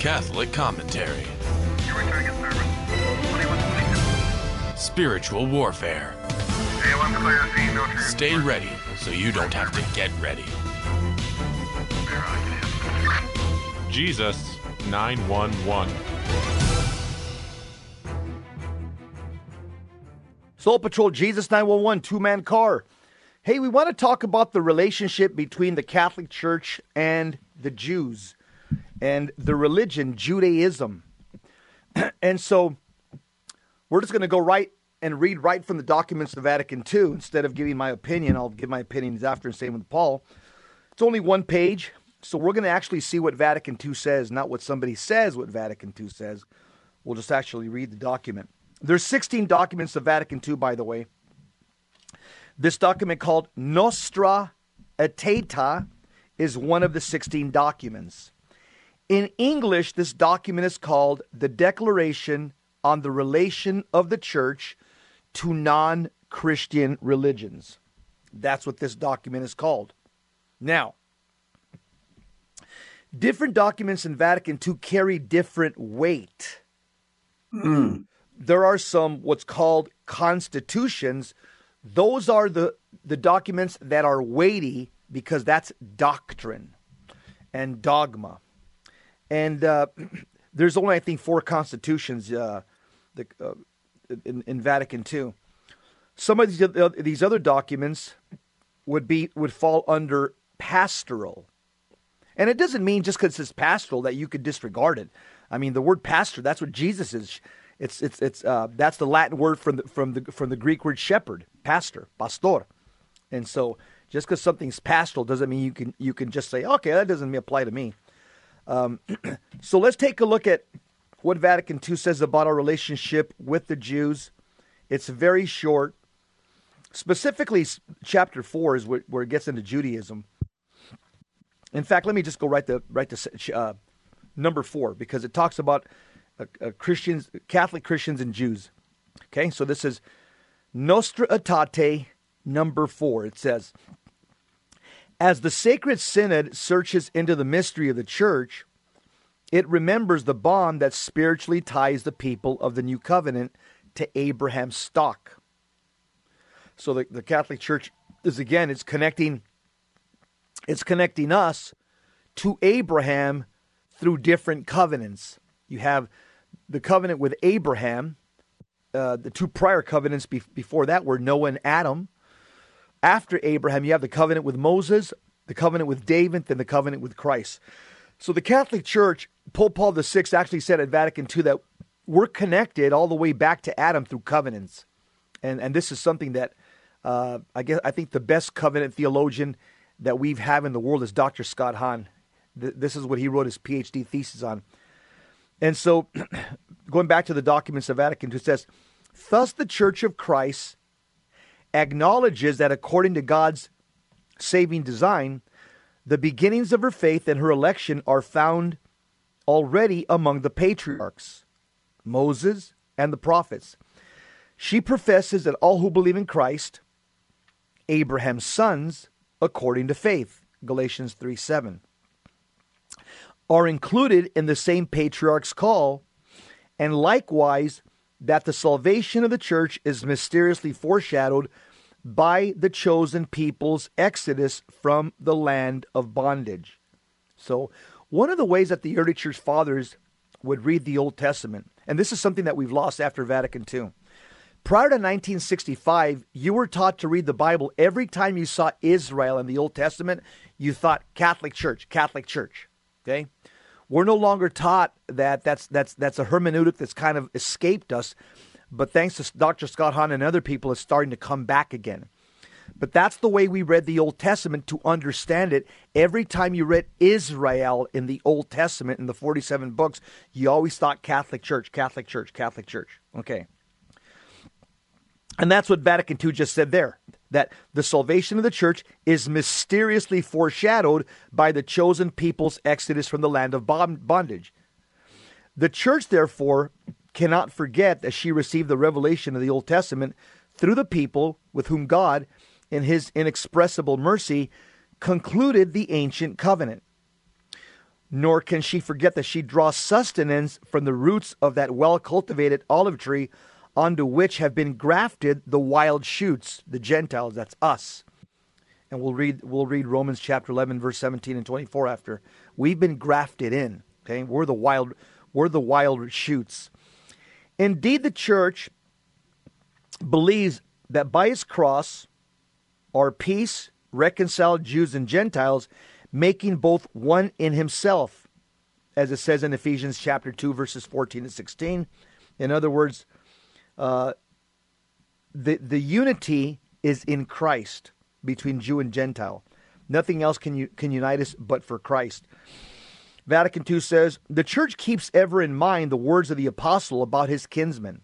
Catholic commentary. Spiritual warfare. Stay ready so you don't have to get ready. Jesus 911. Soul Patrol Jesus 911 two man car. Hey, we want to talk about the relationship between the Catholic Church and the Jews and the religion, Judaism. and so we're just going to go right and read right from the documents of Vatican II. Instead of giving my opinion, I'll give my opinions after and same with Paul. It's only one page, so we're going to actually see what Vatican II says, not what somebody says what Vatican II says. We'll just actually read the document. There's 16 documents of Vatican II, by the way. This document called Nostra Aetate is one of the 16 documents. In English, this document is called the Declaration on the Relation of the Church to Non Christian Religions. That's what this document is called. Now, different documents in Vatican II carry different weight. Mm there are some what's called constitutions. Those are the, the documents that are weighty because that's doctrine and dogma. And uh, there's only, I think, four constitutions uh, the, uh, in, in, Vatican II. Some of these, uh, these other documents would be would fall under pastoral. And it doesn't mean just because it's pastoral that you could disregard it. I mean, the word pastor, that's what Jesus is. It's it's it's uh, that's the Latin word from the from the from the Greek word shepherd, pastor, pastor, and so just because something's pastoral doesn't mean you can you can just say okay that doesn't apply to me. Um, so let's take a look at what Vatican II says about our relationship with the Jews. It's very short. Specifically, chapter four is where, where it gets into Judaism. In fact, let me just go right to right to uh, number four because it talks about uh, uh, Christians, Catholic Christians, and Jews. Okay, so this is Nostra Aetate number four. It says, As the Sacred Synod searches into the mystery of the Church, it remembers the bond that spiritually ties the people of the New Covenant to Abraham's stock. So the, the Catholic Church is again, it's connecting, it's connecting us to Abraham through different covenants. You have the covenant with Abraham. Uh, the two prior covenants be- before that were Noah and Adam. After Abraham, you have the covenant with Moses, the covenant with David, then the covenant with Christ. So the Catholic Church, Pope Paul VI actually said at Vatican II that we're connected all the way back to Adam through covenants, and and this is something that uh, I guess I think the best covenant theologian that we've had in the world is Dr. Scott Hahn. Th- this is what he wrote his PhD thesis on. And so, going back to the documents of Vatican II says, Thus the Church of Christ acknowledges that according to God's saving design, the beginnings of her faith and her election are found already among the patriarchs, Moses and the prophets. She professes that all who believe in Christ, Abraham's sons, according to faith, Galatians 3 7 are included in the same patriarch's call, and likewise that the salvation of the church is mysteriously foreshadowed by the chosen people's exodus from the land of bondage. So, one of the ways that the early church fathers would read the Old Testament, and this is something that we've lost after Vatican II. Prior to 1965, you were taught to read the Bible every time you saw Israel in the Old Testament, you thought Catholic Church, Catholic Church. Okay? We're no longer taught that that's that's that's a hermeneutic that's kind of escaped us, but thanks to Dr. Scott Hahn and other people, it's starting to come back again. But that's the way we read the Old Testament to understand it. Every time you read Israel in the Old Testament in the 47 books, you always thought Catholic Church, Catholic Church, Catholic Church. Okay. And that's what Vatican II just said there that the salvation of the church is mysteriously foreshadowed by the chosen people's exodus from the land of bondage. The church, therefore, cannot forget that she received the revelation of the Old Testament through the people with whom God, in his inexpressible mercy, concluded the ancient covenant. nor can she forget that she draws sustenance from the roots of that well cultivated olive tree onto which have been grafted the wild shoots, the Gentiles, that's us. And we'll read we'll read Romans chapter 11 verse 17 and 24 after. We've been grafted in, okay? We're the wild we're the wild shoots. Indeed the church believes that by his cross our peace, reconciled Jews and Gentiles, making both one in himself, as it says in Ephesians chapter 2, verses 14 and 16. In other words, uh, the, the unity is in Christ between Jew and Gentile. Nothing else can, you, can unite us but for Christ. Vatican II says the church keeps ever in mind the words of the apostle about his kinsmen.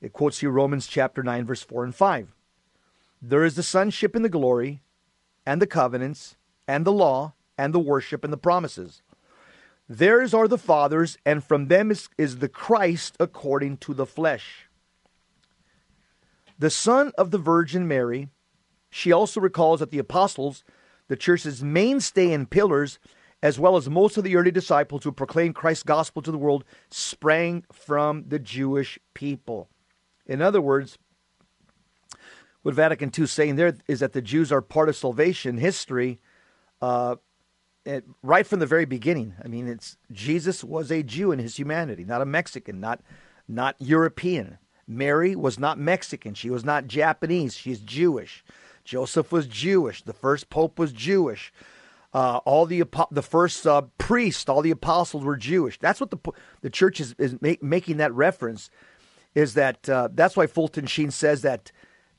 It quotes here Romans chapter 9, verse 4 and 5. There is the sonship and the glory, and the covenants, and the law, and the worship, and the promises. Theirs are the fathers, and from them is, is the Christ according to the flesh. The Son of the Virgin Mary, she also recalls that the apostles, the church's mainstay and pillars, as well as most of the early disciples who proclaimed Christ's gospel to the world, sprang from the Jewish people. In other words, what Vatican II is saying there is that the Jews are part of salvation history uh, it, right from the very beginning. I mean, it's Jesus was a Jew in his humanity, not a Mexican, not not European. Mary was not Mexican. She was not Japanese. She's Jewish. Joseph was Jewish. The first pope was Jewish. Uh, all the the first uh, priest, all the apostles were Jewish. That's what the the church is, is make, making that reference. Is that uh, that's why Fulton Sheen says that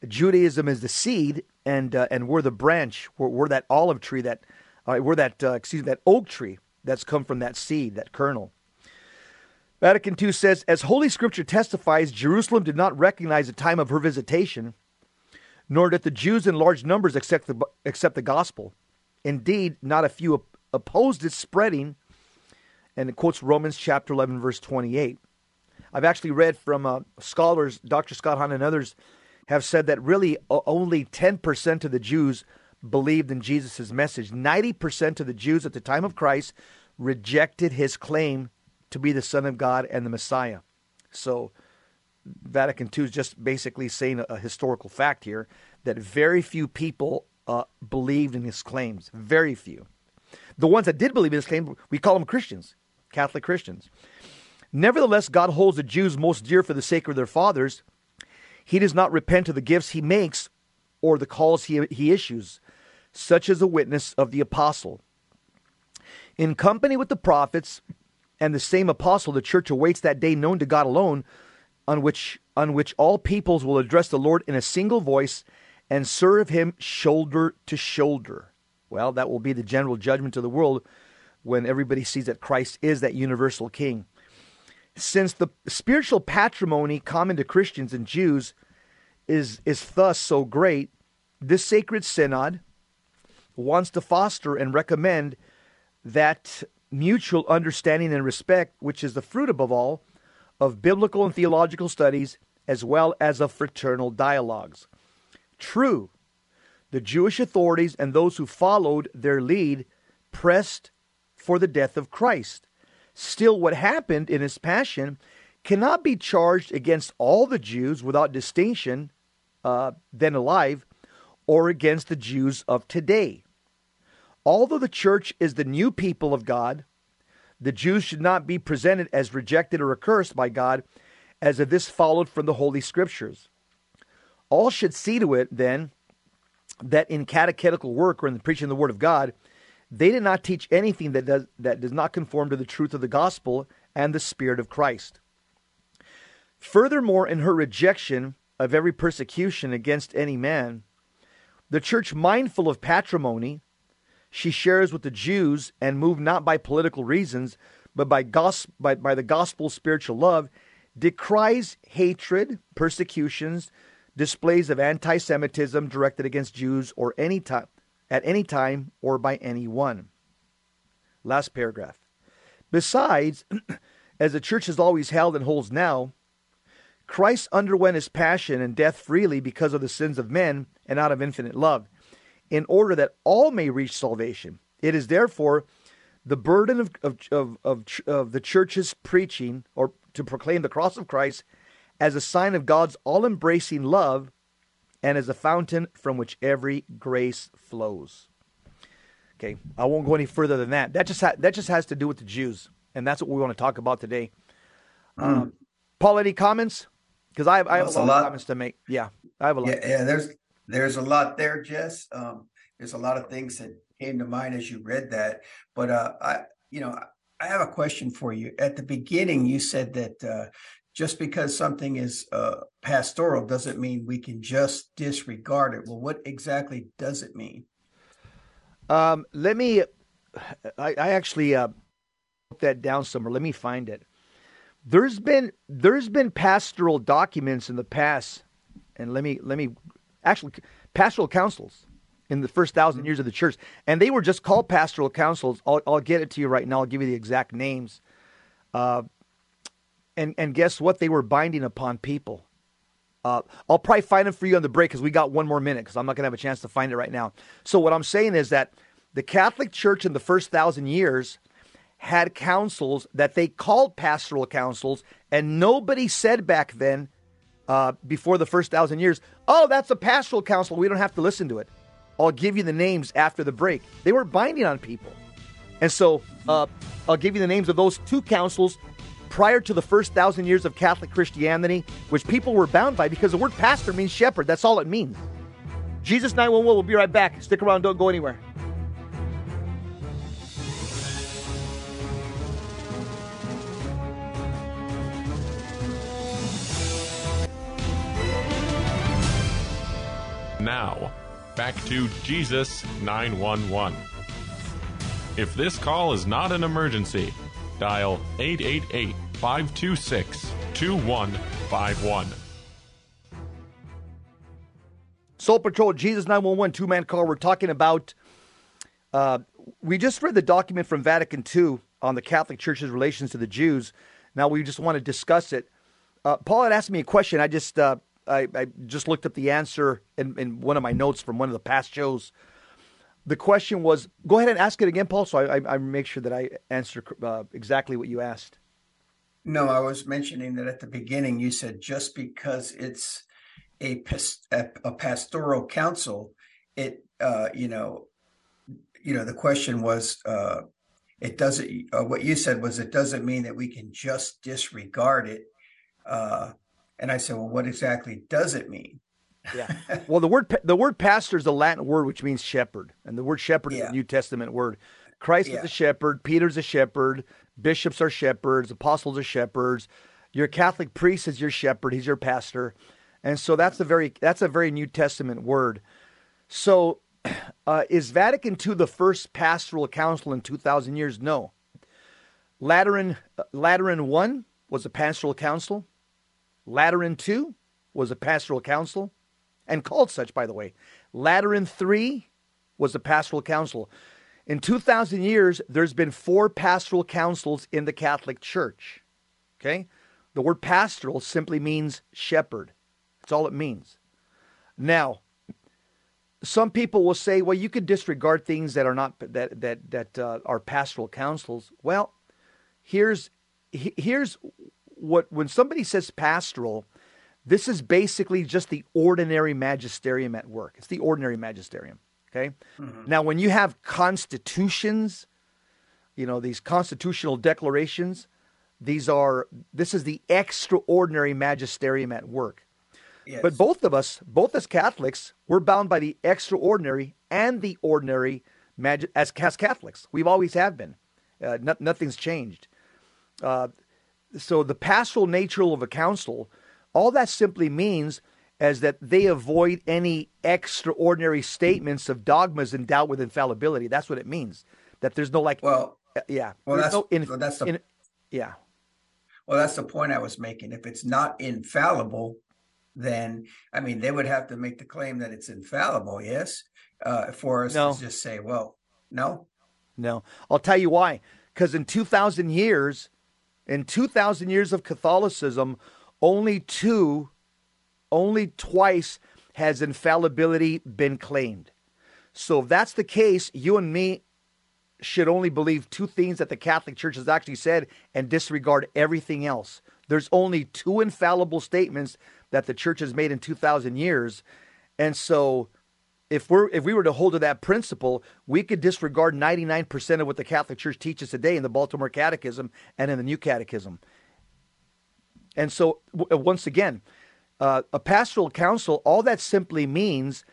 Judaism is the seed, and uh, and we're the branch. We're, we're that olive tree that uh, we're that uh, excuse me, that oak tree that's come from that seed, that kernel. Vatican II says, as Holy Scripture testifies, Jerusalem did not recognize the time of her visitation, nor did the Jews in large numbers accept the, accept the gospel. Indeed, not a few opposed its spreading, and it quotes Romans chapter 11, verse 28. I've actually read from uh, scholars, Dr. Scott Hahn and others, have said that really only 10% of the Jews believed in Jesus' message. 90% of the Jews at the time of Christ rejected his claim to be the Son of God and the Messiah. So, Vatican II is just basically saying a, historical fact here that very few people uh, believed in his claims. Very few. The ones that did believe in his claim, we call them Christians, Catholic Christians. Nevertheless, God holds the Jews most dear for the sake of their fathers he does not repent of the gifts he makes or the calls he, he issues, such as a witness of the apostle. In company with the prophets and the same apostle, the church awaits that day known to God alone, on which, on which all peoples will address the Lord in a single voice and serve him shoulder to shoulder. Well, that will be the general judgment of the world when everybody sees that Christ is that universal king. Since the spiritual patrimony common to Christians and Jews is, is thus so great, this sacred synod wants to foster and recommend that mutual understanding and respect, which is the fruit above all of biblical and theological studies, as well as of fraternal dialogues. True, the Jewish authorities and those who followed their lead pressed for the death of Christ. Still, what happened in his passion cannot be charged against all the Jews without distinction uh, then alive or against the Jews of today. Although the church is the new people of God, the Jews should not be presented as rejected or accursed by God, as if this followed from the Holy Scriptures. All should see to it, then, that in catechetical work or in the preaching of the Word of God, they did not teach anything that does, that does not conform to the truth of the gospel and the Spirit of Christ. Furthermore, in her rejection of every persecution against any man, the church, mindful of patrimony, she shares with the Jews and moved not by political reasons, but by, gos- by, by the gospel spiritual love, decries hatred, persecutions, displays of anti Semitism directed against Jews or any at any time or by anyone. Last paragraph. Besides, as the church has always held and holds now, Christ underwent his passion and death freely because of the sins of men and out of infinite love, in order that all may reach salvation. It is therefore the burden of, of, of, of, of the church's preaching or to proclaim the cross of Christ as a sign of God's all embracing love and as a fountain from which every grace flows. Okay, I won't go any further than that. That just ha- that just has to do with the Jews, and that's what we want to talk about today. Mm. Um, Paul, any comments? Because I have, I have a lot, a lot, of comments to make. Yeah, I have a lot. Yeah, yeah there's there's a lot there, Jess. Um, there's a lot of things that came to mind as you read that. But uh, I, you know, I have a question for you. At the beginning, you said that uh, just because something is uh, pastoral doesn't mean we can just disregard it. Well, what exactly does it mean? Um, let me. I, I actually uh, that down somewhere. Let me find it. There's been there's been pastoral documents in the past, and let me let me actually pastoral councils in the first thousand years of the church, and they were just called pastoral councils. I'll, I'll get it to you right now. I'll give you the exact names. Uh, and and guess what? They were binding upon people. Uh, I'll probably find them for you on the break because we got one more minute because I'm not going to have a chance to find it right now. So, what I'm saying is that the Catholic Church in the first thousand years had councils that they called pastoral councils, and nobody said back then, uh, before the first thousand years, oh, that's a pastoral council. We don't have to listen to it. I'll give you the names after the break. They were binding on people. And so uh, I'll give you the names of those two councils prior to the first thousand years of Catholic Christianity, which people were bound by because the word pastor means shepherd. That's all it means. Jesus 911 will be right back. Stick around, don't go anywhere. Now, back to Jesus 911. If this call is not an emergency, dial 888 526 2151. Soul Patrol, Jesus 911, two man call. We're talking about. Uh, we just read the document from Vatican II on the Catholic Church's relations to the Jews. Now we just want to discuss it. Uh, Paul had asked me a question. I just uh, I, I, just looked up the answer in, in, one of my notes from one of the past shows. The question was, go ahead and ask it again, Paul, so I, I, I make sure that I answer uh, exactly what you asked. No, I was mentioning that at the beginning you said just because it's a a, pastoral council, it uh, you know, you know the question was uh, it doesn't. Uh, what you said was it doesn't mean that we can just disregard it. And I said, well, what exactly does it mean? yeah. Well, the word the word pastor is a Latin word which means shepherd, and the word shepherd yeah. is a New Testament word. Christ yeah. is a shepherd. Peter's a shepherd. Bishops are shepherds. Apostles are shepherds. Your Catholic priest is your shepherd. He's your pastor, and so that's a very that's a very New Testament word. So, uh, is Vatican II the first pastoral council in two thousand years? No. Lateran uh, Lateran one was a pastoral council. Lateran II was a pastoral council, and called such, by the way. Lateran III was a pastoral council. In 2,000 years, there's been four pastoral councils in the Catholic Church. Okay? The word pastoral simply means shepherd. That's all it means. Now, some people will say, well, you could disregard things that are not that that that uh, are pastoral councils. Well, here's here's what when somebody says pastoral, this is basically just the ordinary magisterium at work. It's the ordinary magisterium. Okay. Mm-hmm. Now, when you have constitutions, you know these constitutional declarations, these are this is the extraordinary magisterium at work. Yes. But both of us, both as Catholics, we're bound by the extraordinary and the ordinary mag- as, as Catholics. We've always have been. Uh, no, nothing's changed. Uh, so the pastoral nature of a council, all that simply means is that they avoid any extraordinary statements of dogmas endowed with infallibility. That's what it means. That there's no like, well, uh, yeah, well, that's, no in, well, that's the, in, yeah. Well, that's the point I was making. If it's not infallible, then I mean they would have to make the claim that it's infallible. Yes, uh, for us no. to just say, well, no, no. I'll tell you why. Because in two thousand years, in 2,000 years of Catholicism, only two, only twice has infallibility been claimed. So if that's the case, you and me, should only believe two things that the Catholic Church has actually said and disregard everything else. There's only two infallible statements that the church has made in 2000 years. And so if we're if we were to hold to that principle, we could disregard 99% of what the Catholic Church teaches today in the Baltimore Catechism and in the New Catechism. And so w- once again, uh, a pastoral council, all that simply means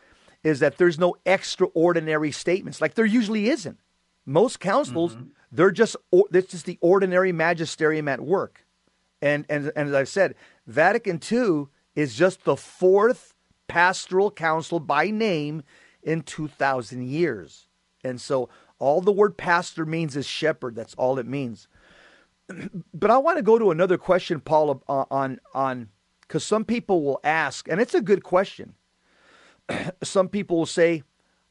is that there's no extraordinary statements, like there usually isn't. Most councils, mm-hmm. they're just it's just the ordinary magisterium at work, and and and as I've said, Vatican II is just the fourth pastoral council by name in 2,000 years, and so all the word pastor means is shepherd. That's all it means. But I want to go to another question, Paul, on on because some people will ask, and it's a good question. some people will say,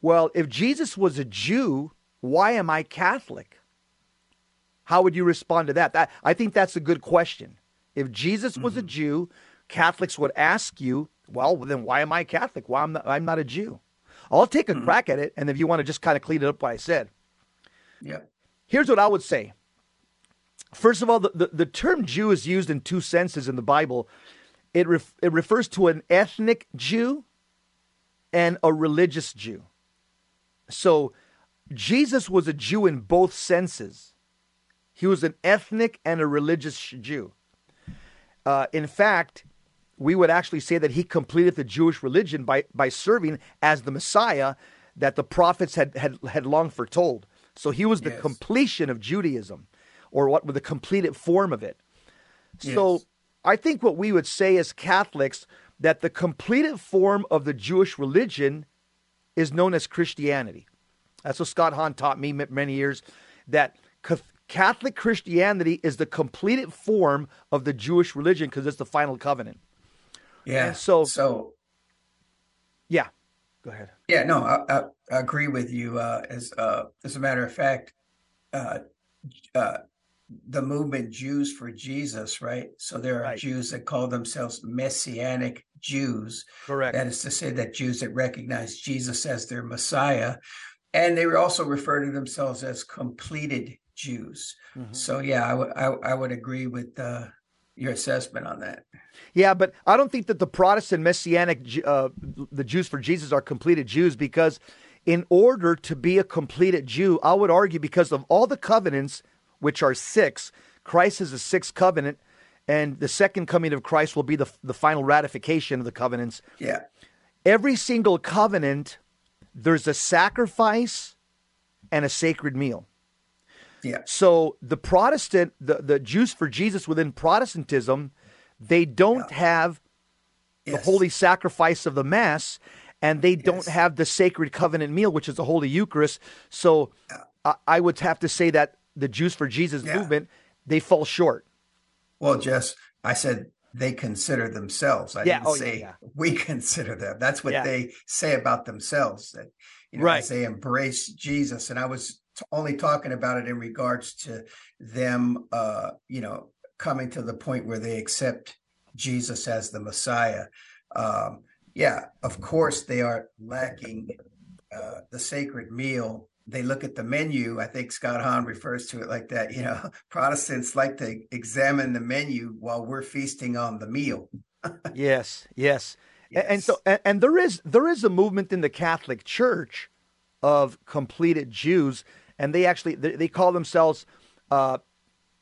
well, if Jesus was a Jew, why am I Catholic? How would you respond to that? that I think that's a good question. If Jesus was mm-hmm. a Jew, Catholics would ask you, well, then why am I Catholic? Why am not, I'm not a Jew? I'll take a mm-hmm. crack at it, and if you want to just kind of clean it up what I said. Yeah. Here's what I would say. First of all, the, the, the term Jew is used in two senses in the Bible. It, ref, it refers to an ethnic Jew and a religious Jew. So Jesus was a Jew in both senses. He was an ethnic and a religious Jew. Uh, in fact, we would actually say that he completed the Jewish religion by, by serving as the Messiah that the prophets had, had, had long foretold. So he was the yes. completion of Judaism, or what the completed form of it. So yes. I think what we would say as Catholics that the completed form of the Jewish religion is known as Christianity. That's what Scott Hahn taught me many years that Catholic Christianity is the completed form of the Jewish religion because it's the final covenant. Yeah. And so, so yeah, go ahead. Yeah, no, I, I, I agree with you. Uh, as uh, as a matter of fact, uh, uh the movement Jews for Jesus, right? So there are right. Jews that call themselves Messianic Jews. Correct. That is to say, that Jews that recognize Jesus as their Messiah. And they also refer to themselves as completed Jews. Mm-hmm. So, yeah, I, w- I, I would agree with uh, your assessment on that. Yeah, but I don't think that the Protestant Messianic, uh, the Jews for Jesus, are completed Jews because, in order to be a completed Jew, I would argue because of all the covenants which are six. Christ is the sixth covenant, and the second coming of Christ will be the, the final ratification of the covenants. Yeah. Every single covenant, there's a sacrifice and a sacred meal. Yeah. So the Protestant, the, the Jews for Jesus within Protestantism, they don't yeah. have yes. the holy sacrifice of the Mass, and they don't have the sacred covenant meal, which is the Holy Eucharist. So yeah. I, I would have to say that the Jews for Jesus yeah. movement, they fall short. Well, Jess, I said they consider themselves. I yeah. didn't oh, say yeah, we consider them. That's what they say about themselves. That you know, right. they embrace Jesus. And I was only talking about it in regards to them, uh, you know, coming to the point where they accept Jesus as the Messiah. Um, yeah, of course, they are lacking uh, the sacred meal they look at the menu. I think Scott Hahn refers to it like that. You know, Protestants like to examine the menu while we're feasting on the meal. yes, yes, yes. And, so and, and, there is there is a movement in the Catholic Church of completed Jews, and they actually they, they call themselves uh,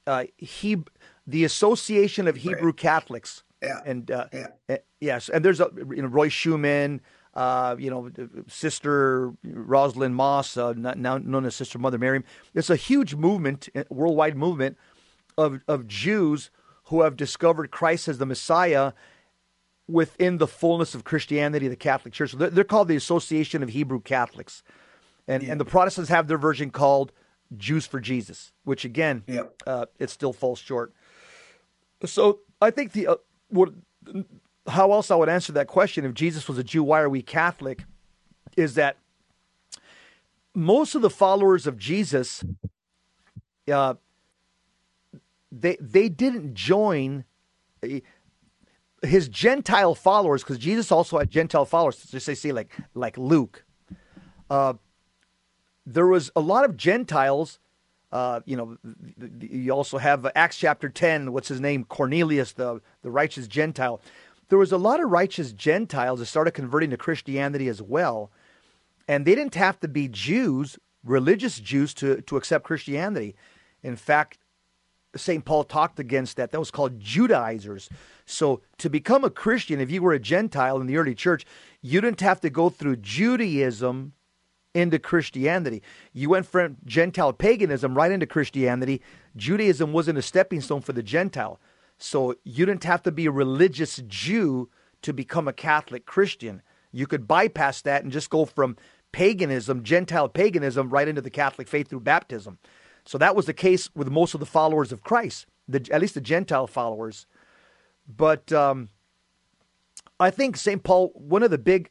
uh, he the Association of Hebrew right. Catholics. Yeah, and uh, yeah. Uh, yes, and there's a you know Roy Schoeman uh, you know, Sister Rosalind Moss, uh, now known as Sister Mother Miriam. It's a huge movement, worldwide movement of, of Jews who have discovered Christ as the Messiah within the fullness of Christianity, the Catholic Church. So they're, they're called the Association of Hebrew Catholics. And, yeah. and the Protestants have their version called Jews for Jesus, which again, yep. uh, it still falls short. So I think the uh, what how else I would answer that question if Jesus was a Jew, why are we Catholic? Is that most of the followers of Jesus, uh, they they didn't join his Gentile followers because Jesus also had Gentile followers. Just say, say like like Luke. Uh, there was a lot of Gentiles. Uh, you know, you also have Acts chapter 10, what's his name? Cornelius, the, the righteous Gentile. There was a lot of righteous Gentiles that started converting to Christianity as well. And they didn't have to be Jews, religious Jews, to, to accept Christianity. In fact, St. Paul talked against that. That was called Judaizers. So to become a Christian, if you were a Gentile in the early church, you didn't have to go through Judaism into Christianity. You went from Gentile paganism right into Christianity. Judaism wasn't a stepping stone for the Gentile. So you didn't have to be a religious Jew to become a Catholic Christian. You could bypass that and just go from paganism, Gentile paganism, right into the Catholic faith through baptism. So that was the case with most of the followers of Christ, the, at least the Gentile followers. But um, I think St. Paul, one of the big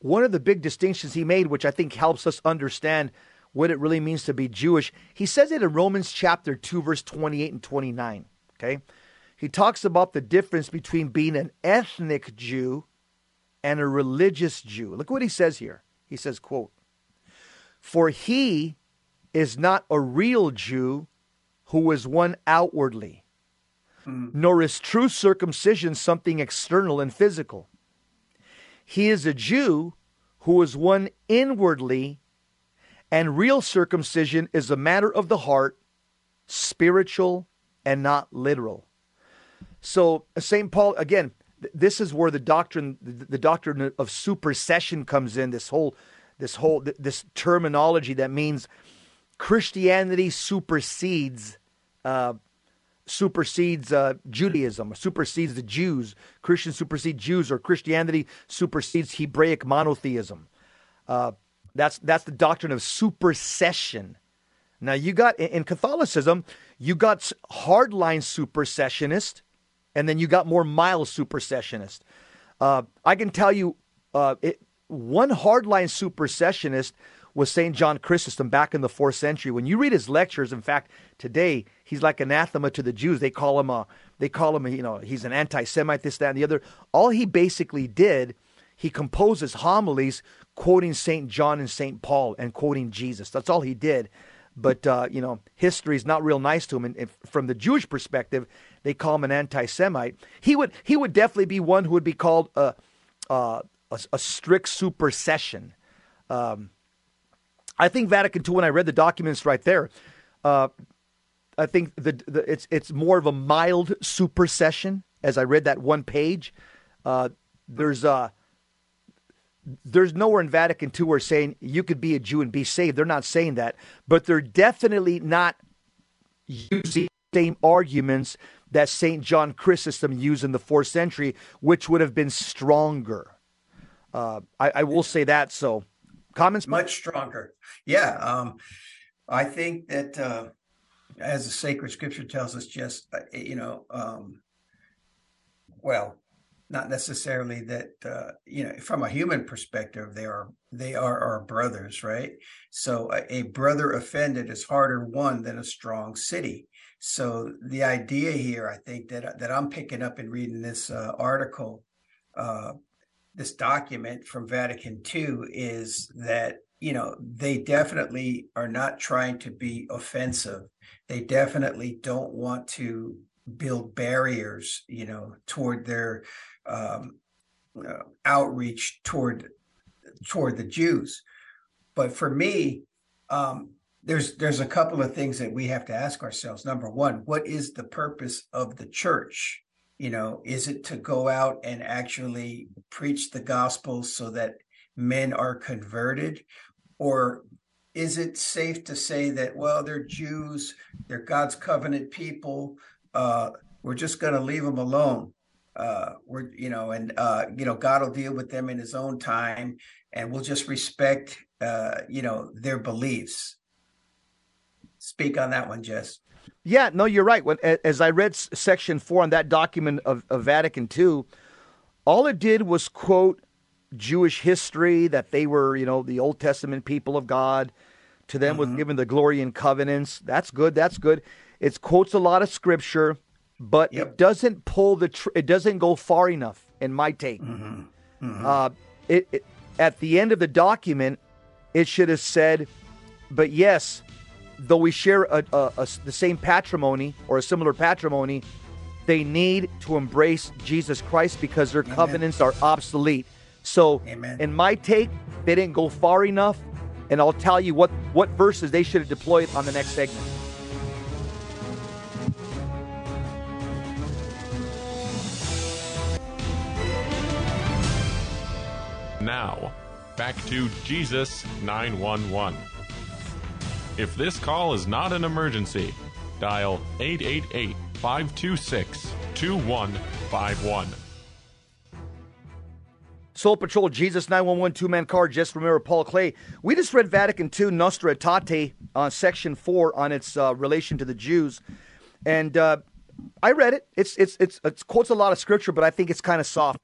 one of the big distinctions he made, which I think helps us understand what it really means to be Jewish, he says it in Romans chapter 2, verse 28 and 29. Okay? He talks about the difference between being an ethnic Jew and a religious Jew. Look what he says here. He says, quote, For he is not a real Jew who is one outwardly, mm. nor is true circumcision something external and physical. He is a Jew who is one inwardly, and real circumcision is a matter of the heart, spiritual and not literal. So, St. Paul, again, this is where the doctrine the doctrine of supersession comes in this whole this whole this terminology that means Christianity supersedes uh, supersedes uh, Judaism, supersedes the Jews. Christians supersede Jews, or Christianity supersedes Hebraic monotheism. Uh, that's that's the doctrine of supersession. Now you got in Catholicism, you got hardline supersessionist, and then you got more mild supersessionist. Uh, I can tell you, uh, it, one hardline supersessionist was St. John Chrysostom back in the fourth century. When you read his lectures, in fact, today he's like anathema to the Jews. They call him a, they call him, a, you know, he's an anti-Semite, this, that, and the other. All he basically did, he composes homilies quoting St. John and St. Paul and quoting Jesus. That's all he did. But uh, you know, history is not real nice to him. And from the Jewish perspective, they call him an anti-Semite. He would he would definitely be one who would be called a a, a strict supersession. Um, I think Vatican II. When I read the documents right there, uh, I think the, the, it's it's more of a mild supersession. As I read that one page, uh, there's uh, there's nowhere in Vatican II where saying you could be a Jew and be saved. They're not saying that, but they're definitely not using the same arguments that Saint John Chrysostom used in the fourth century, which would have been stronger. Uh, I, I, will say that. So Comments? Much stronger. Yeah. Um, I think that, uh, as the sacred scripture tells us, just, uh, you know, um, well, not necessarily that uh, you know from a human perspective they are they are our brothers right so a, a, brother offended is harder won than a strong city so the idea here i think that that i'm picking up in reading this uh, article uh, this document from Vatican II is that you know they definitely are not trying to be offensive. They definitely don't want to build barriers, you know, toward their um, uh, outreach toward toward the Jews. But for me, um, there's there's a couple of things that we have to ask ourselves. Number one, what is the purpose of the church? You know is it to go out and actually preach the gospel so that men are converted? Or is it safe to say that well they're jews they're god's covenant people uh, we're just going to leave them alone? Uh, we're you know and uh, you know god will deal with them in his own time and we'll just respect uh, you know their beliefs. Speak on that one jess yeah, no, you're right. When as I read section four on that document of, of Vatican II, all it did was quote Jewish history that they were, you know, the Old Testament people of God. To them mm-hmm. was given the glory and covenants. That's good. That's good. It quotes a lot of scripture, but yep. it doesn't pull the. Tr- it doesn't go far enough, in my take. Mm-hmm. Mm-hmm. Uh, it, it, at the end of the document, it should have said, but yes, though we share a, a, a, the same patrimony or a similar patrimony, they need to embrace Jesus Christ because their Amen. covenants are obsolete. So, Amen. in my take, they didn't go far enough, and I'll tell you what, what verses they should have deployed on the next segment. Now, back to Jesus 911. If this call is not an emergency, dial 888 526 2151. Soul Patrol, Jesus 911 two man car, just remember Paul Clay. We just read Vatican II Nostra Aetate on uh, section 4 on its uh, relation to the Jews. And uh, I read it. It's, it's, it's, it quotes a lot of scripture, but I think it's kind of soft.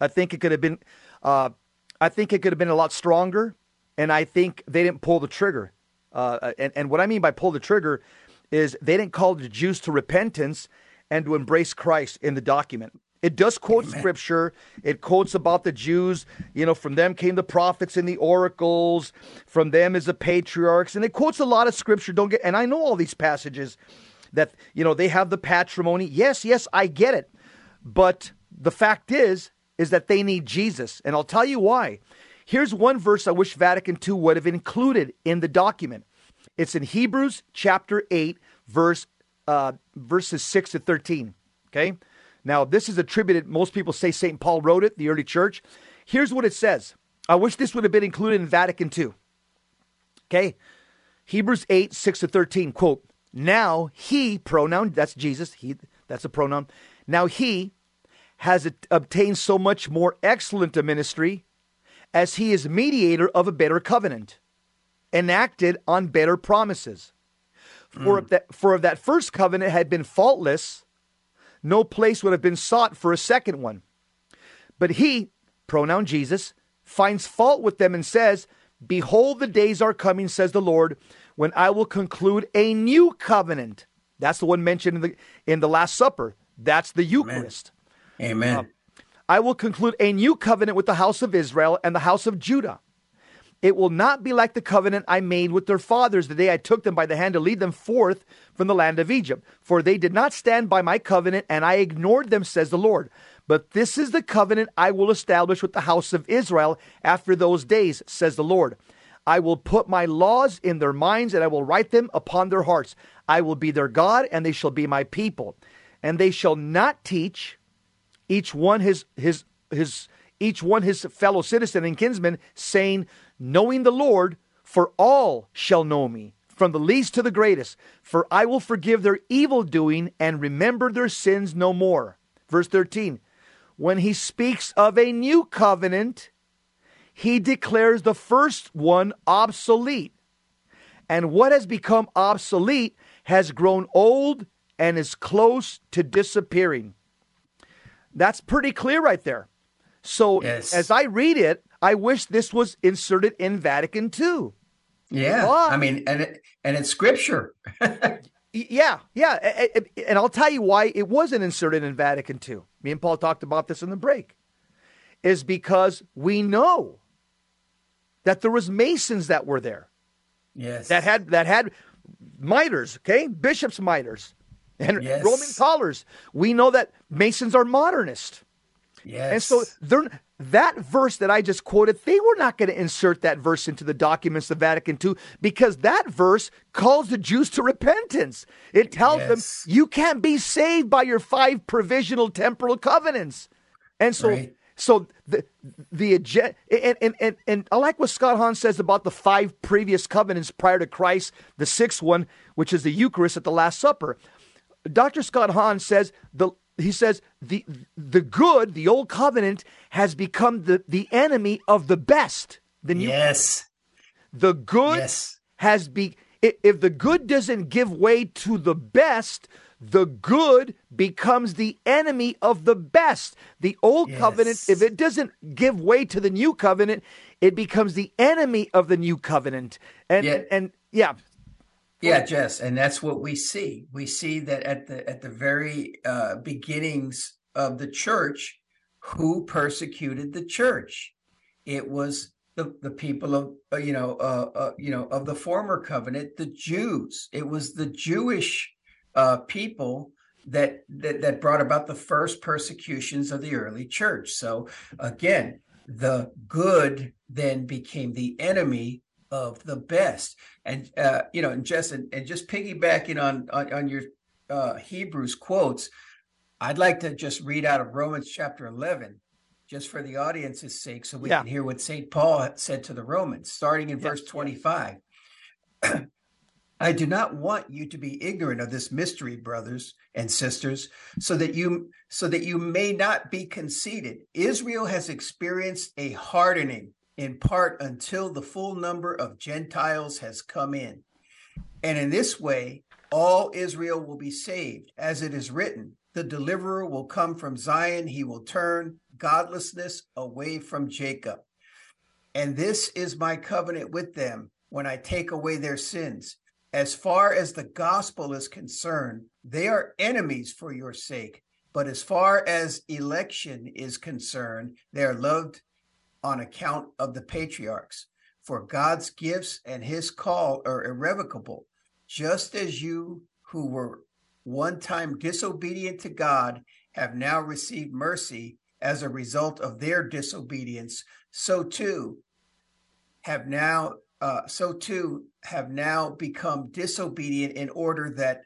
I think it could have been, uh, I think it could have been a lot stronger. And I think they didn't pull the trigger. Uh, and, and what I mean by pull the trigger is they didn't call the Jews to repentance and to embrace Christ in the document. It does quote Amen. scripture. It quotes about the Jews. You know, from them came the prophets and the oracles. From them is the patriarchs, and it quotes a lot of scripture. Don't get. And I know all these passages that you know they have the patrimony. Yes, yes, I get it. But the fact is, is that they need Jesus, and I'll tell you why. Here's one verse I wish Vatican II would have included in the document. It's in Hebrews chapter 8, verse uh, verses 6 to 13. Okay? Now, this is attributed, most people say St. Paul wrote it, the early church. Here's what it says. I wish this would have been included in Vatican II. Okay? Hebrews 8, 6 to 13, quote, Now he, pronoun, that's Jesus, he, that's a pronoun. Now he has obtained so much more excellent a ministry as he is mediator of a better covenant, enacted on better promises. For, mm. if that, for if that first covenant had been faultless, no place would have been sought for a second one. But he, pronoun Jesus, finds fault with them and says, Behold, the days are coming, says the Lord, when I will conclude a new covenant. That's the one mentioned in the, in the Last Supper. That's the Eucharist. Amen. Amen. Uh, I will conclude a new covenant with the house of Israel and the house of Judah. It will not be like the covenant I made with their fathers the day I took them by the hand to lead them forth from the land of Egypt. For they did not stand by my covenant, and I ignored them, says the Lord. But this is the covenant I will establish with the house of Israel after those days, says the Lord. I will put my laws in their minds, and I will write them upon their hearts. I will be their God, and they shall be my people. And they shall not teach each one his his his each one his fellow citizen and kinsman, saying, knowing the Lord, for all shall know me, from the least to the greatest, for I will forgive their evil doing and remember their sins no more. Verse 13, when he speaks of a new covenant, he declares the first one obsolete. And what has become obsolete has grown old and is close to disappearing. That's pretty clear right there. So yes. as I read it, I wish this was inserted in Vatican II. Yeah, but, I mean, and it, and it's scripture. yeah, yeah, and I'll tell you why it wasn't inserted in Vatican II. Me and Paul talked about this in the break. Is because we know that there was Masons that were there. Yes, that had that had mitres, okay, bishops' mitres, and yes. Roman collars. We know that Masons are modernist. Yes. And so they're that verse that I just quoted, they were not going to insert that verse into the documents of Vatican II because that verse calls the Jews to repentance. It tells yes. them you can't be saved by your five provisional temporal covenants. And so right. so the the and, and and and I like what Scott Hahn says about the five previous covenants prior to Christ, the sixth one, which is the Eucharist at the Last Supper. Dr. Scott Hahn says the he says the the good, the old covenant, has become the, the enemy of the best. The new yes, the good yes. has be. If the good doesn't give way to the best, the good becomes the enemy of the best. The old yes. covenant, if it doesn't give way to the new covenant, it becomes the enemy of the new covenant. And yeah. and yeah, yeah, Jess, and that's what we see. We see that at the at the very uh, beginnings of the church, who persecuted the church? It was the, the people of uh, you know uh, uh, you know of the former covenant, the Jews. It was the Jewish uh, people that, that that brought about the first persecutions of the early church. So again, the good then became the enemy of the best. And uh, you know, and just and, and just piggybacking on on, on your uh, Hebrews quotes, I'd like to just read out of Romans chapter eleven, just for the audience's sake, so we yeah. can hear what Saint Paul said to the Romans, starting in verse twenty-five. I do not want you to be ignorant of this mystery, brothers and sisters, so that you so that you may not be conceited. Israel has experienced a hardening in part until the full number of Gentiles has come in. And in this way, all Israel will be saved, as it is written, the deliverer will come from Zion, he will turn godlessness away from Jacob. And this is my covenant with them when I take away their sins as far as the gospel is concerned, they are enemies for your sake. But as far as election is concerned, they are loved on account of the patriarchs. For God's gifts and his call are irrevocable, just as you who were one time disobedient to God have now received mercy as a result of their disobedience, so too have now uh, so too have now become disobedient in order that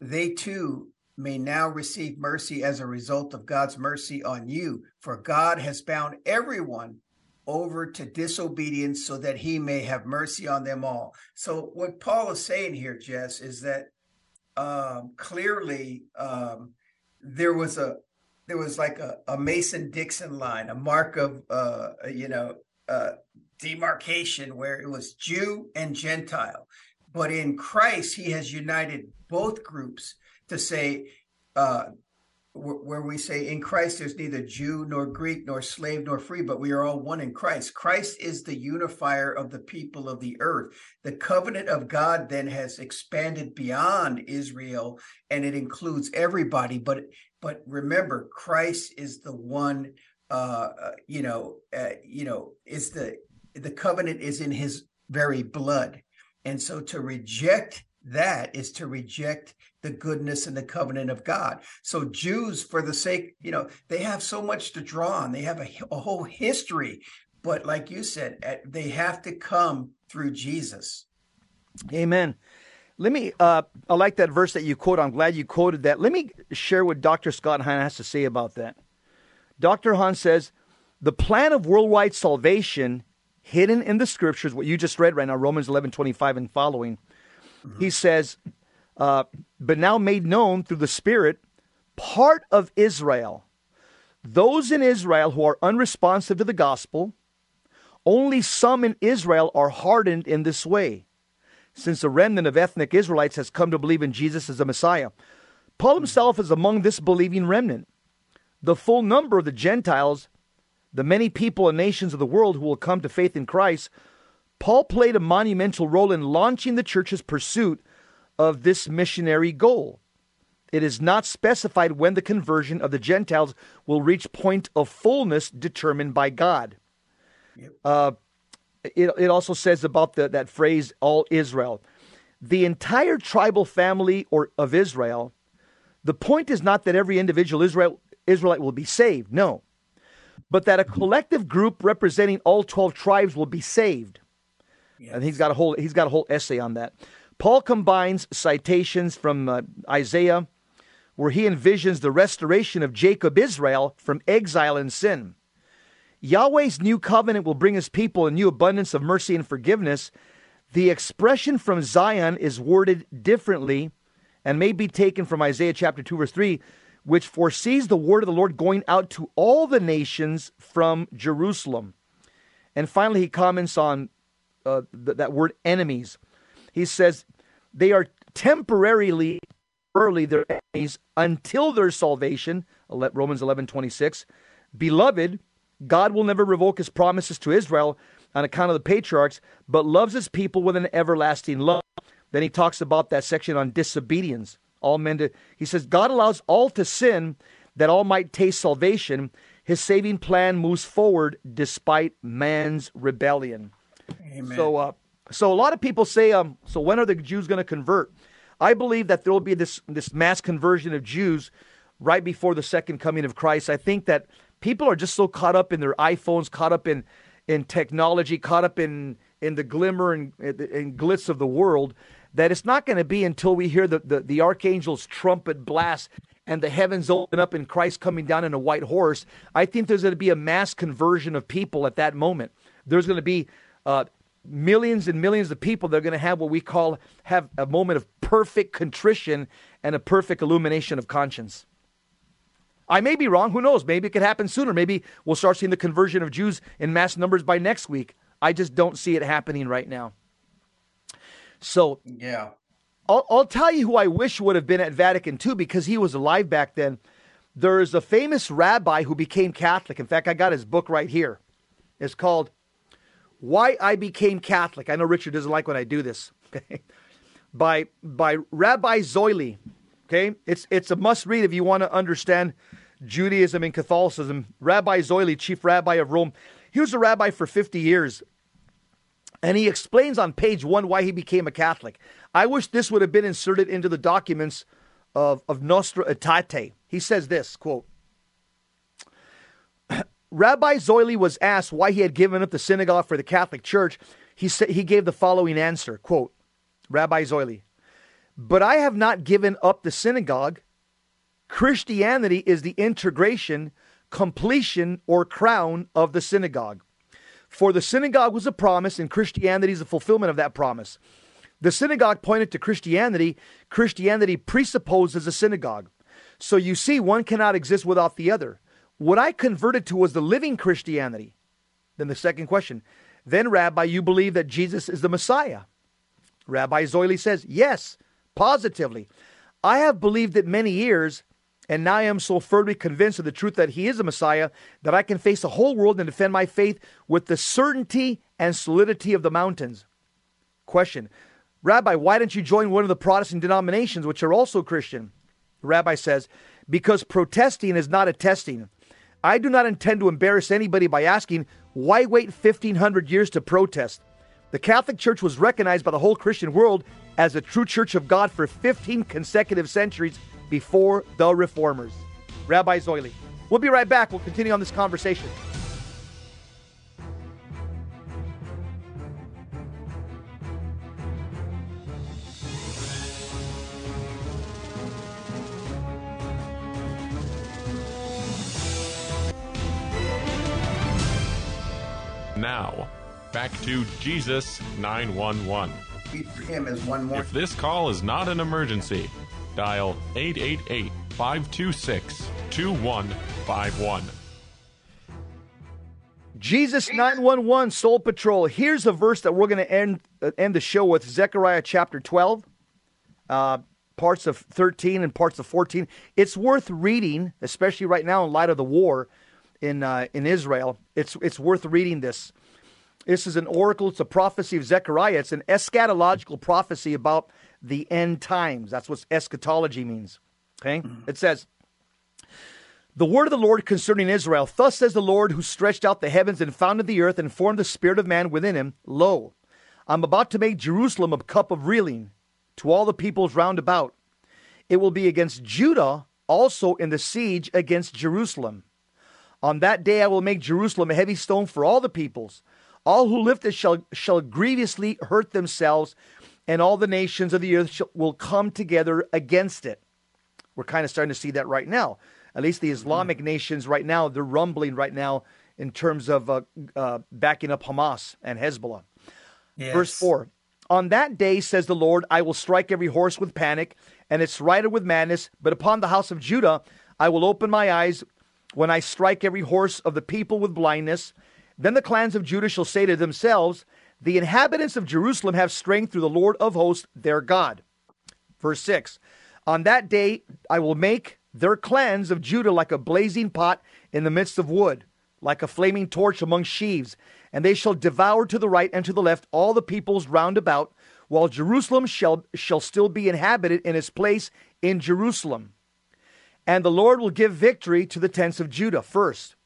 they too may now receive mercy as a result of God's mercy on you. For God has bound everyone over to disobedience so that he may have mercy on them all. So, what Paul is saying here, Jess, is that um, clearly um, there was a there was like a, a Mason Dixon line, a mark of uh, you know uh, demarcation where it was Jew and Gentile. But in Christ, he has united both groups to say, uh, where we say in Christ there's neither Jew nor Greek nor slave nor free, but we are all one in Christ. Christ is the unifier of the people of the earth. The covenant of God then has expanded beyond Israel and it includes everybody. But but remember, Christ is the one uh, uh you know uh, you know is the the covenant is in his very blood. And so to reject that is to reject the goodness and the covenant of God. So Jews, for the sake, you know, they have so much to draw on. They have a, a whole history, but like you said, they have to come through Jesus. Amen. Let me, uh, I like that verse that you quote. I'm glad you quoted that. Let me share what Dr. Scott Hahn has to say about that. Dr. Hahn says, the plan of worldwide salvation hidden in the scriptures, what you just read right now, Romans 11 25 and following, mm-hmm. he says, uh, but now made known through the Spirit, part of Israel, those in Israel who are unresponsive to the gospel, only some in Israel are hardened in this way, since a remnant of ethnic Israelites has come to believe in Jesus as the Messiah. Paul himself is among this believing remnant. The full number of the Gentiles the many people and nations of the world who will come to faith in Christ, Paul played a monumental role in launching the church's pursuit of this missionary goal. It is not specified when the conversion of the Gentiles will reach point of fullness determined by God. Uh, it, it also says about the, that phrase, all Israel. The entire tribal family or of Israel, the point is not that every individual Israel, Israelite will be saved. No but that a collective group representing all 12 tribes will be saved. Yes. And he's got a whole he's got a whole essay on that. Paul combines citations from uh, Isaiah where he envisions the restoration of Jacob Israel from exile and sin. Yahweh's new covenant will bring his people a new abundance of mercy and forgiveness. The expression from Zion is worded differently and may be taken from Isaiah chapter 2 verse 3 which foresees the word of the Lord going out to all the nations from Jerusalem. And finally, he comments on uh, th- that word enemies. He says, they are temporarily early their enemies until their salvation. Romans 11 26. Beloved, God will never revoke his promises to Israel on account of the patriarchs, but loves his people with an everlasting love. Then he talks about that section on disobedience all men to. He says, God allows all to sin that all might taste salvation. His saving plan moves forward despite man's rebellion. Amen. So, uh, so a lot of people say, um, so when are the Jews going to convert? I believe that there will be this this mass conversion of Jews right before the second coming of Christ. I think that people are just so caught up in their iPhones, caught up in in technology, caught up in in the glimmer and, and glitz of the world that it's not going to be until we hear the, the, the archangel's trumpet blast and the heavens open up and Christ coming down in a white horse. I think there's going to be a mass conversion of people at that moment. There's going to be uh, millions and millions of people that are going to have what we call have a moment of perfect contrition and a perfect illumination of conscience. I may be wrong. Who knows? Maybe it could happen sooner. Maybe we'll start seeing the conversion of Jews in mass numbers by next week. I just don't see it happening right now. So, yeah. I'll, I'll tell you who I wish would have been at Vatican II because he was alive back then. There is a famous rabbi who became Catholic. In fact, I got his book right here. It's called Why I Became Catholic. I know Richard doesn't like when I do this. Okay. By by Rabbi Zolli. Okay? It's it's a must read if you want to understand Judaism and Catholicism. Rabbi Zolli, chief rabbi of Rome. He was a rabbi for 50 years. And he explains on page one why he became a Catholic. I wish this would have been inserted into the documents of, of Nostra Aetate. He says this quote, Rabbi Zolli was asked why he had given up the synagogue for the Catholic Church. He said he gave the following answer, quote, Rabbi Zolli, but I have not given up the synagogue. Christianity is the integration, completion, or crown of the synagogue. For the synagogue was a promise, and Christianity is the fulfillment of that promise. The synagogue pointed to Christianity. Christianity presupposes a synagogue. So you see, one cannot exist without the other. What I converted to was the living Christianity. Then the second question. Then, Rabbi, you believe that Jesus is the Messiah? Rabbi Zolli says, Yes, positively. I have believed it many years, and now I am so firmly convinced of the truth that he is the Messiah that I can face the whole world and defend my faith with the certainty and solidity of the mountains. Question Rabbi, why didn't you join one of the Protestant denominations, which are also Christian? Rabbi says, Because protesting is not attesting. testing. I do not intend to embarrass anybody by asking, why wait 1500 years to protest? The Catholic Church was recognized by the whole Christian world as a true church of God for 15 consecutive centuries before the reformers. Rabbi Zolli. We'll be right back. We'll continue on this conversation. Now, back to Jesus 911. him as one more. If this call is not an emergency, dial 888 526 2151. Jesus 911 Soul Patrol. Here's a verse that we're going to end uh, end the show with Zechariah chapter 12, uh, parts of 13 and parts of 14. It's worth reading, especially right now in light of the war in uh, in Israel. It's it's worth reading this. This is an oracle. It's a prophecy of Zechariah. It's an eschatological prophecy about the end times. That's what eschatology means. Okay, mm-hmm. it says. The word of the Lord concerning Israel. Thus says the Lord who stretched out the heavens and founded the earth and formed the spirit of man within him. Lo, I'm about to make Jerusalem a cup of reeling to all the peoples round about. It will be against Judah also in the siege against Jerusalem. On that day I will make Jerusalem a heavy stone for all the peoples. All who lift it shall, shall grievously hurt themselves, and all the nations of the earth shall, will come together against it. We're kind of starting to see that right now. At least the Islamic mm-hmm. nations right now, they're rumbling right now in terms of uh, uh, backing up Hamas and Hezbollah. Yes. Verse 4 On that day, says the Lord, I will strike every horse with panic and its rider with madness, but upon the house of Judah I will open my eyes when I strike every horse of the people with blindness. Then the clans of Judah shall say to themselves, The inhabitants of Jerusalem have strength through the Lord of hosts, their God. Verse 6 On that day I will make their clans of Judah like a blazing pot in the midst of wood, like a flaming torch among sheaves, and they shall devour to the right and to the left all the peoples round about, while Jerusalem shall, shall still be inhabited in its place in Jerusalem. And the Lord will give victory to the tents of Judah first.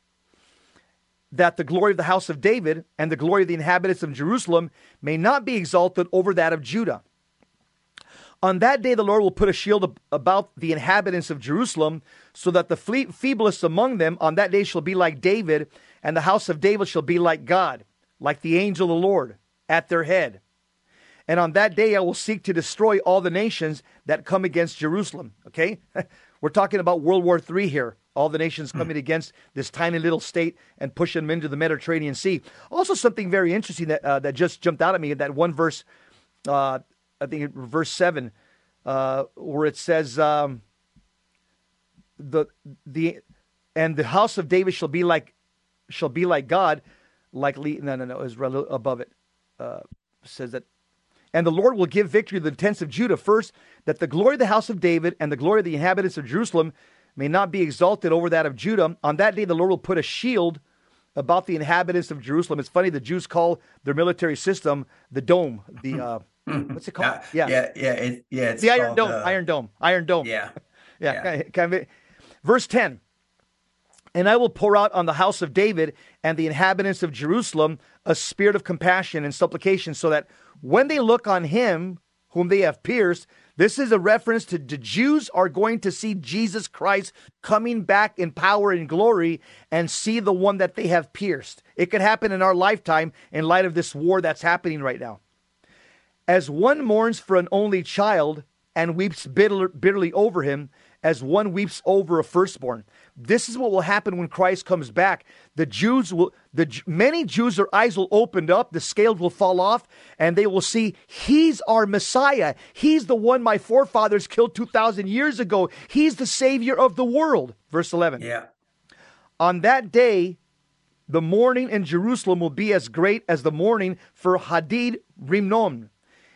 That the glory of the house of David and the glory of the inhabitants of Jerusalem may not be exalted over that of Judah. On that day, the Lord will put a shield about the inhabitants of Jerusalem, so that the feeblest among them on that day shall be like David, and the house of David shall be like God, like the angel of the Lord at their head. And on that day, I will seek to destroy all the nations that come against Jerusalem. Okay? We're talking about World War III here. All the nations coming against this tiny little state and pushing them into the Mediterranean Sea. Also, something very interesting that uh, that just jumped out at me. That one verse, uh, I think verse seven, uh, where it says, um, "the the and the house of David shall be like shall be like God, like Le- no no no is above it uh, says that and the Lord will give victory to the tents of Judah first, that the glory of the house of David and the glory of the inhabitants of Jerusalem may not be exalted over that of Judah. On that day, the Lord will put a shield about the inhabitants of Jerusalem. It's funny, the Jews call their military system the dome. The uh, what's it called? Yeah, yeah, yeah, it, yeah. It's the Iron called, Dome. uh, Iron Dome. Iron Dome. Yeah, yeah. yeah. Kind of, verse ten. And I will pour out on the house of David and the inhabitants of Jerusalem a spirit of compassion and supplication, so that when they look on him whom they have pierced, this is a reference to the Jews are going to see Jesus Christ coming back in power and glory and see the one that they have pierced. It could happen in our lifetime in light of this war that's happening right now. As one mourns for an only child and weeps bitterly over him, as one weeps over a firstborn. This is what will happen when Christ comes back. The Jews will, the many Jews, their eyes will open up, the scales will fall off, and they will see He's our Messiah. He's the one my forefathers killed 2,000 years ago. He's the Savior of the world. Verse 11. Yeah. On that day, the mourning in Jerusalem will be as great as the mourning for Hadid Rimnon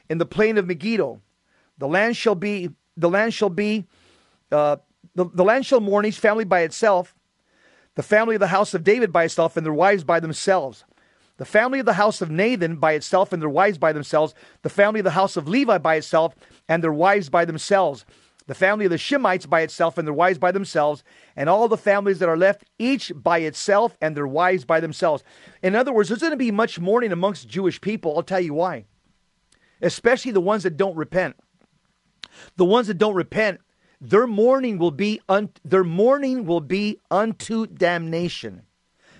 in the plain of Megiddo. The land shall be, the land shall be, uh, the, the land shall mourn each family by itself, the family of the house of David by itself, and their wives by themselves. The family of the house of Nathan by itself and their wives by themselves. The family of the house of Levi by itself and their wives by themselves. The family of the Shimeites by itself and their wives by themselves. And all the families that are left, each by itself and their wives by themselves. In other words, there's going to be much mourning amongst Jewish people. I'll tell you why. Especially the ones that don't repent. The ones that don't repent their mourning will be un- their mourning will be unto damnation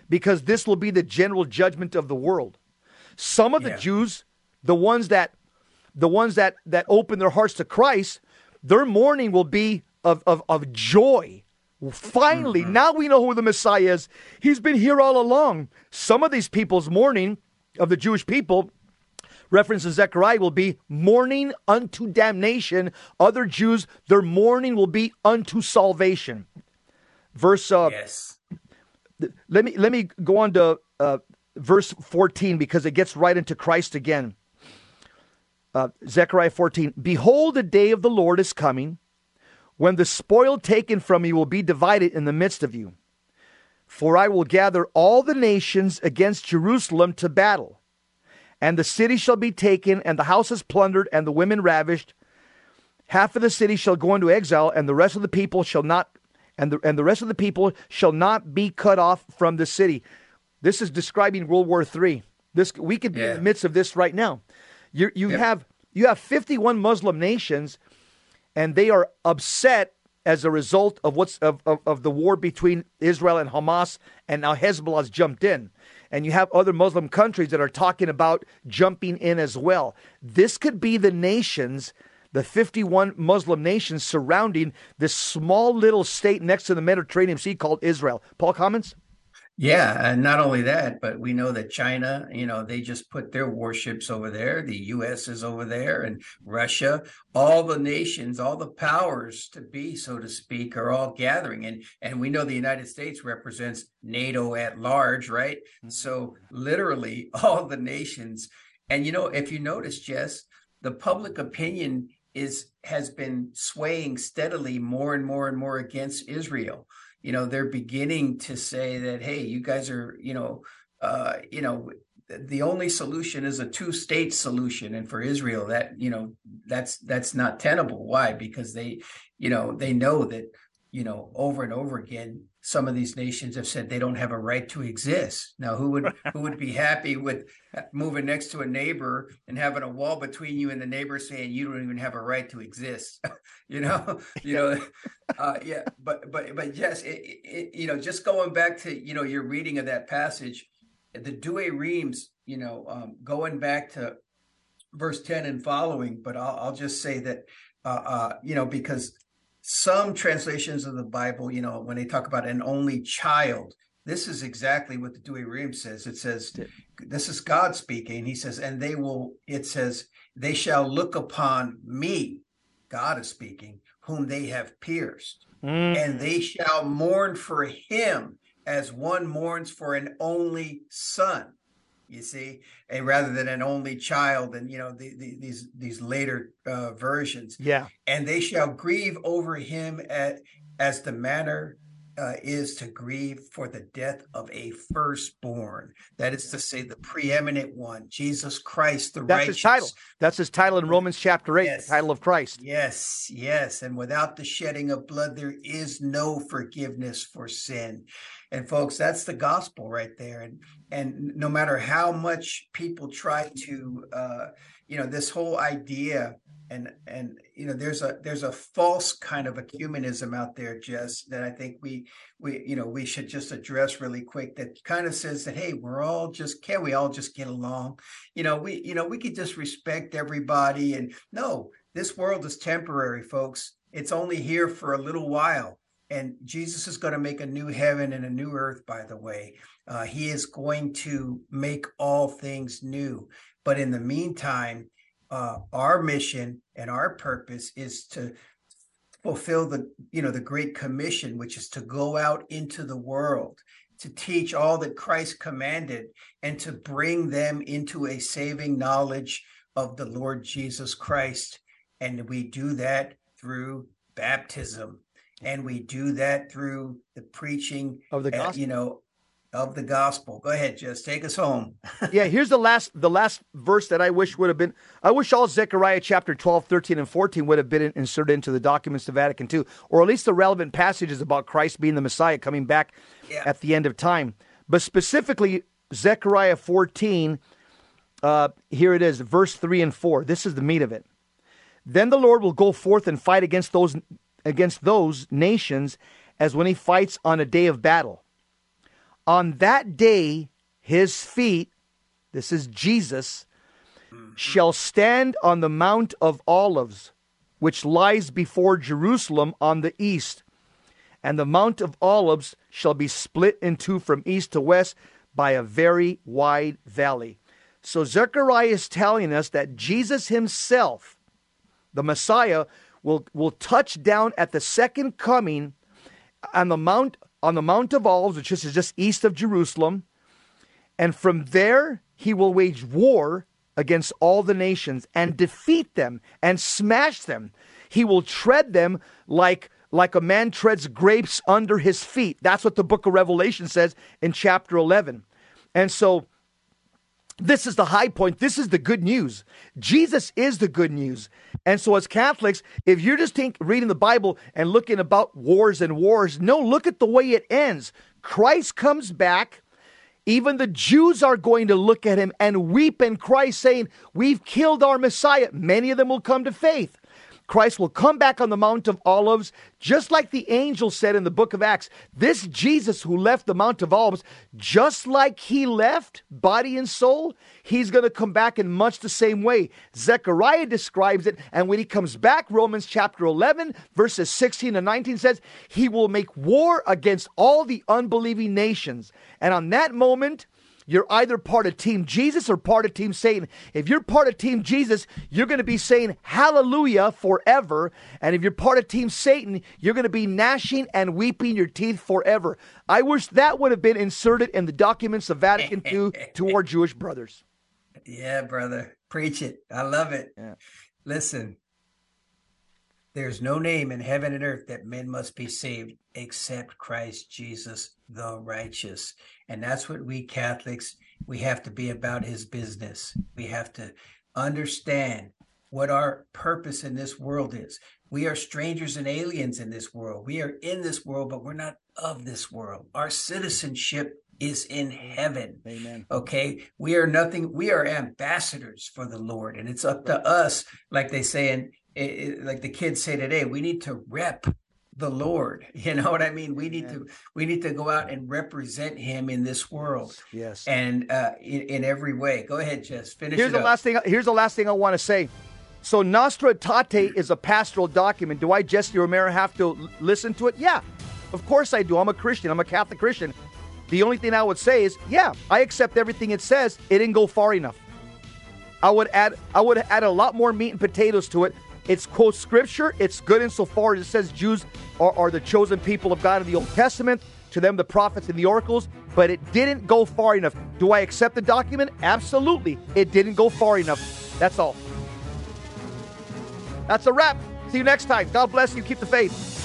because this will be the general judgment of the world some of yeah. the jews the ones that the ones that that open their hearts to christ their mourning will be of of, of joy finally mm-hmm. now we know who the messiah is he's been here all along some of these people's mourning of the jewish people reference to Zechariah will be mourning unto damnation. Other Jews, their mourning will be unto salvation. Verse uh, yes. Let me let me go on to uh, verse 14 because it gets right into Christ again. Uh, Zechariah 14. Behold, the day of the Lord is coming, when the spoil taken from you will be divided in the midst of you. For I will gather all the nations against Jerusalem to battle and the city shall be taken, and the houses plundered, and the women ravished. Half of the city shall go into exile, and the rest of the people shall not, and the, and the rest of the people shall not be cut off from the city. This is describing World War III. This we could be yeah. in the midst of this right now. You you yeah. have you have 51 Muslim nations, and they are upset as a result of what's of, of, of the war between Israel and Hamas, and now Hezbollah's jumped in and you have other Muslim countries that are talking about jumping in as well. This could be the nations, the 51 Muslim nations surrounding this small little state next to the Mediterranean Sea called Israel. Paul, comments? Yeah, and not only that, but we know that China, you know, they just put their warships over there. The US is over there and Russia, all the nations, all the powers to be, so to speak, are all gathering. And and we know the United States represents NATO at large, right? Mm-hmm. So literally all the nations. And you know, if you notice, Jess, the public opinion is has been swaying steadily more and more and more against Israel you know they're beginning to say that hey you guys are you know uh, you know the only solution is a two state solution. And for israel that you know that's that's not tenable. Why? Because they you know they know that you know over and over again some of these nations have said they don't have a right to exist. Now, who would who would be happy with moving next to a neighbor and having a wall between you and the neighbor saying you don't even have a right to exist? you know, you know, uh, yeah. But but but yes, it, it, you know, just going back to you know your reading of that passage, the Douay-Rheims, you know, um, going back to verse ten and following. But I'll, I'll just say that uh, uh, you know because some translations of the Bible, you know, when they talk about an only child, this is exactly what the Douay-Rheims says. It says, this is God speaking. He says, and they will, it says, they shall look upon me, God is speaking, whom they have pierced, mm. and they shall mourn for him as one mourns for an only son you see, and rather than an only child, and you know the, the, these these later uh, versions. Yeah, and they shall grieve over him at, as the manner uh, is to grieve for the death of a firstborn. That is to say, the preeminent one, Jesus Christ, the That's righteous. his title. That's his title in Romans chapter 8, yes. the title of Christ. Yes, yes. And without the shedding of blood, there is no forgiveness for sin. And folks, that's the gospel right there. And and no matter how much people try to, uh, you know, this whole idea and and you know there's a there's a false kind of ecumenism out there Jess that I think we we you know we should just address really quick that kind of says that hey we're all just can we all just get along? You know we you know we could just respect everybody and no this world is temporary folks. It's only here for a little while and Jesus is going to make a new heaven and a new earth by the way. Uh, he is going to make all things new. But in the meantime uh, our mission and our purpose is to fulfill the you know the great commission which is to go out into the world to teach all that christ commanded and to bring them into a saving knowledge of the lord jesus christ. And we do that through baptism and we do that through the preaching of the gospel. Uh, you know of the gospel. Go ahead, just take us home. yeah, here's the last the last verse that I wish would have been I wish all Zechariah chapter 12, 13, and 14 would have been inserted into the documents of Vatican II, or at least the relevant passages about Christ being the Messiah coming back yeah. at the end of time. But specifically, Zechariah 14, uh, here it is, verse 3 and 4. This is the meat of it. Then the Lord will go forth and fight against those against those nations as when he fights on a day of battle on that day, his feet, this is Jesus, shall stand on the Mount of Olives, which lies before Jerusalem on the east. And the Mount of Olives shall be split in two from east to west by a very wide valley. So Zechariah is telling us that Jesus himself, the Messiah, will, will touch down at the second coming on the Mount on the Mount of Olives, which is just east of Jerusalem. And from there, he will wage war against all the nations and defeat them and smash them. He will tread them like, like a man treads grapes under his feet. That's what the book of Revelation says in chapter 11. And so this is the high point. This is the good news. Jesus is the good news. And so, as Catholics, if you're just think, reading the Bible and looking about wars and wars, no, look at the way it ends. Christ comes back. Even the Jews are going to look at him and weep and cry, saying, We've killed our Messiah. Many of them will come to faith. Christ will come back on the Mount of Olives, just like the angel said in the book of Acts. This Jesus who left the Mount of Olives, just like he left, body and soul, he's going to come back in much the same way. Zechariah describes it, and when he comes back, Romans chapter 11, verses 16 and 19 says, he will make war against all the unbelieving nations. And on that moment, you're either part of Team Jesus or part of Team Satan. If you're part of Team Jesus, you're going to be saying hallelujah forever. And if you're part of Team Satan, you're going to be gnashing and weeping your teeth forever. I wish that would have been inserted in the documents of Vatican II to our Jewish brothers. Yeah, brother. Preach it. I love it. Yeah. Listen, there's no name in heaven and earth that men must be saved except Christ Jesus the righteous. And that's what we Catholics, we have to be about his business. We have to understand what our purpose in this world is. We are strangers and aliens in this world. We are in this world, but we're not of this world. Our citizenship is in heaven. Amen. Okay. We are nothing. We are ambassadors for the Lord. And it's up to us, like they say, and like the kids say today, we need to rep the Lord. You know what I mean? We need to we need to go out and represent Him in this world. Yes, and uh, in, in every way. Go ahead, Jess. Finish. Here's the up. last thing. Here's the last thing I want to say. So Nostra Aetate is a pastoral document. Do I, Jesse Romero, have to listen to it? Yeah, of course I do. I'm a Christian. I'm a Catholic Christian. The only thing I would say is, yeah, I accept everything it says. It didn't go far enough. I would add I would add a lot more meat and potatoes to it it's quote scripture. It's good insofar as it says Jews are, are the chosen people of God in the Old Testament. To them, the prophets and the oracles, but it didn't go far enough. Do I accept the document? Absolutely. It didn't go far enough. That's all. That's a wrap. See you next time. God bless you. Keep the faith.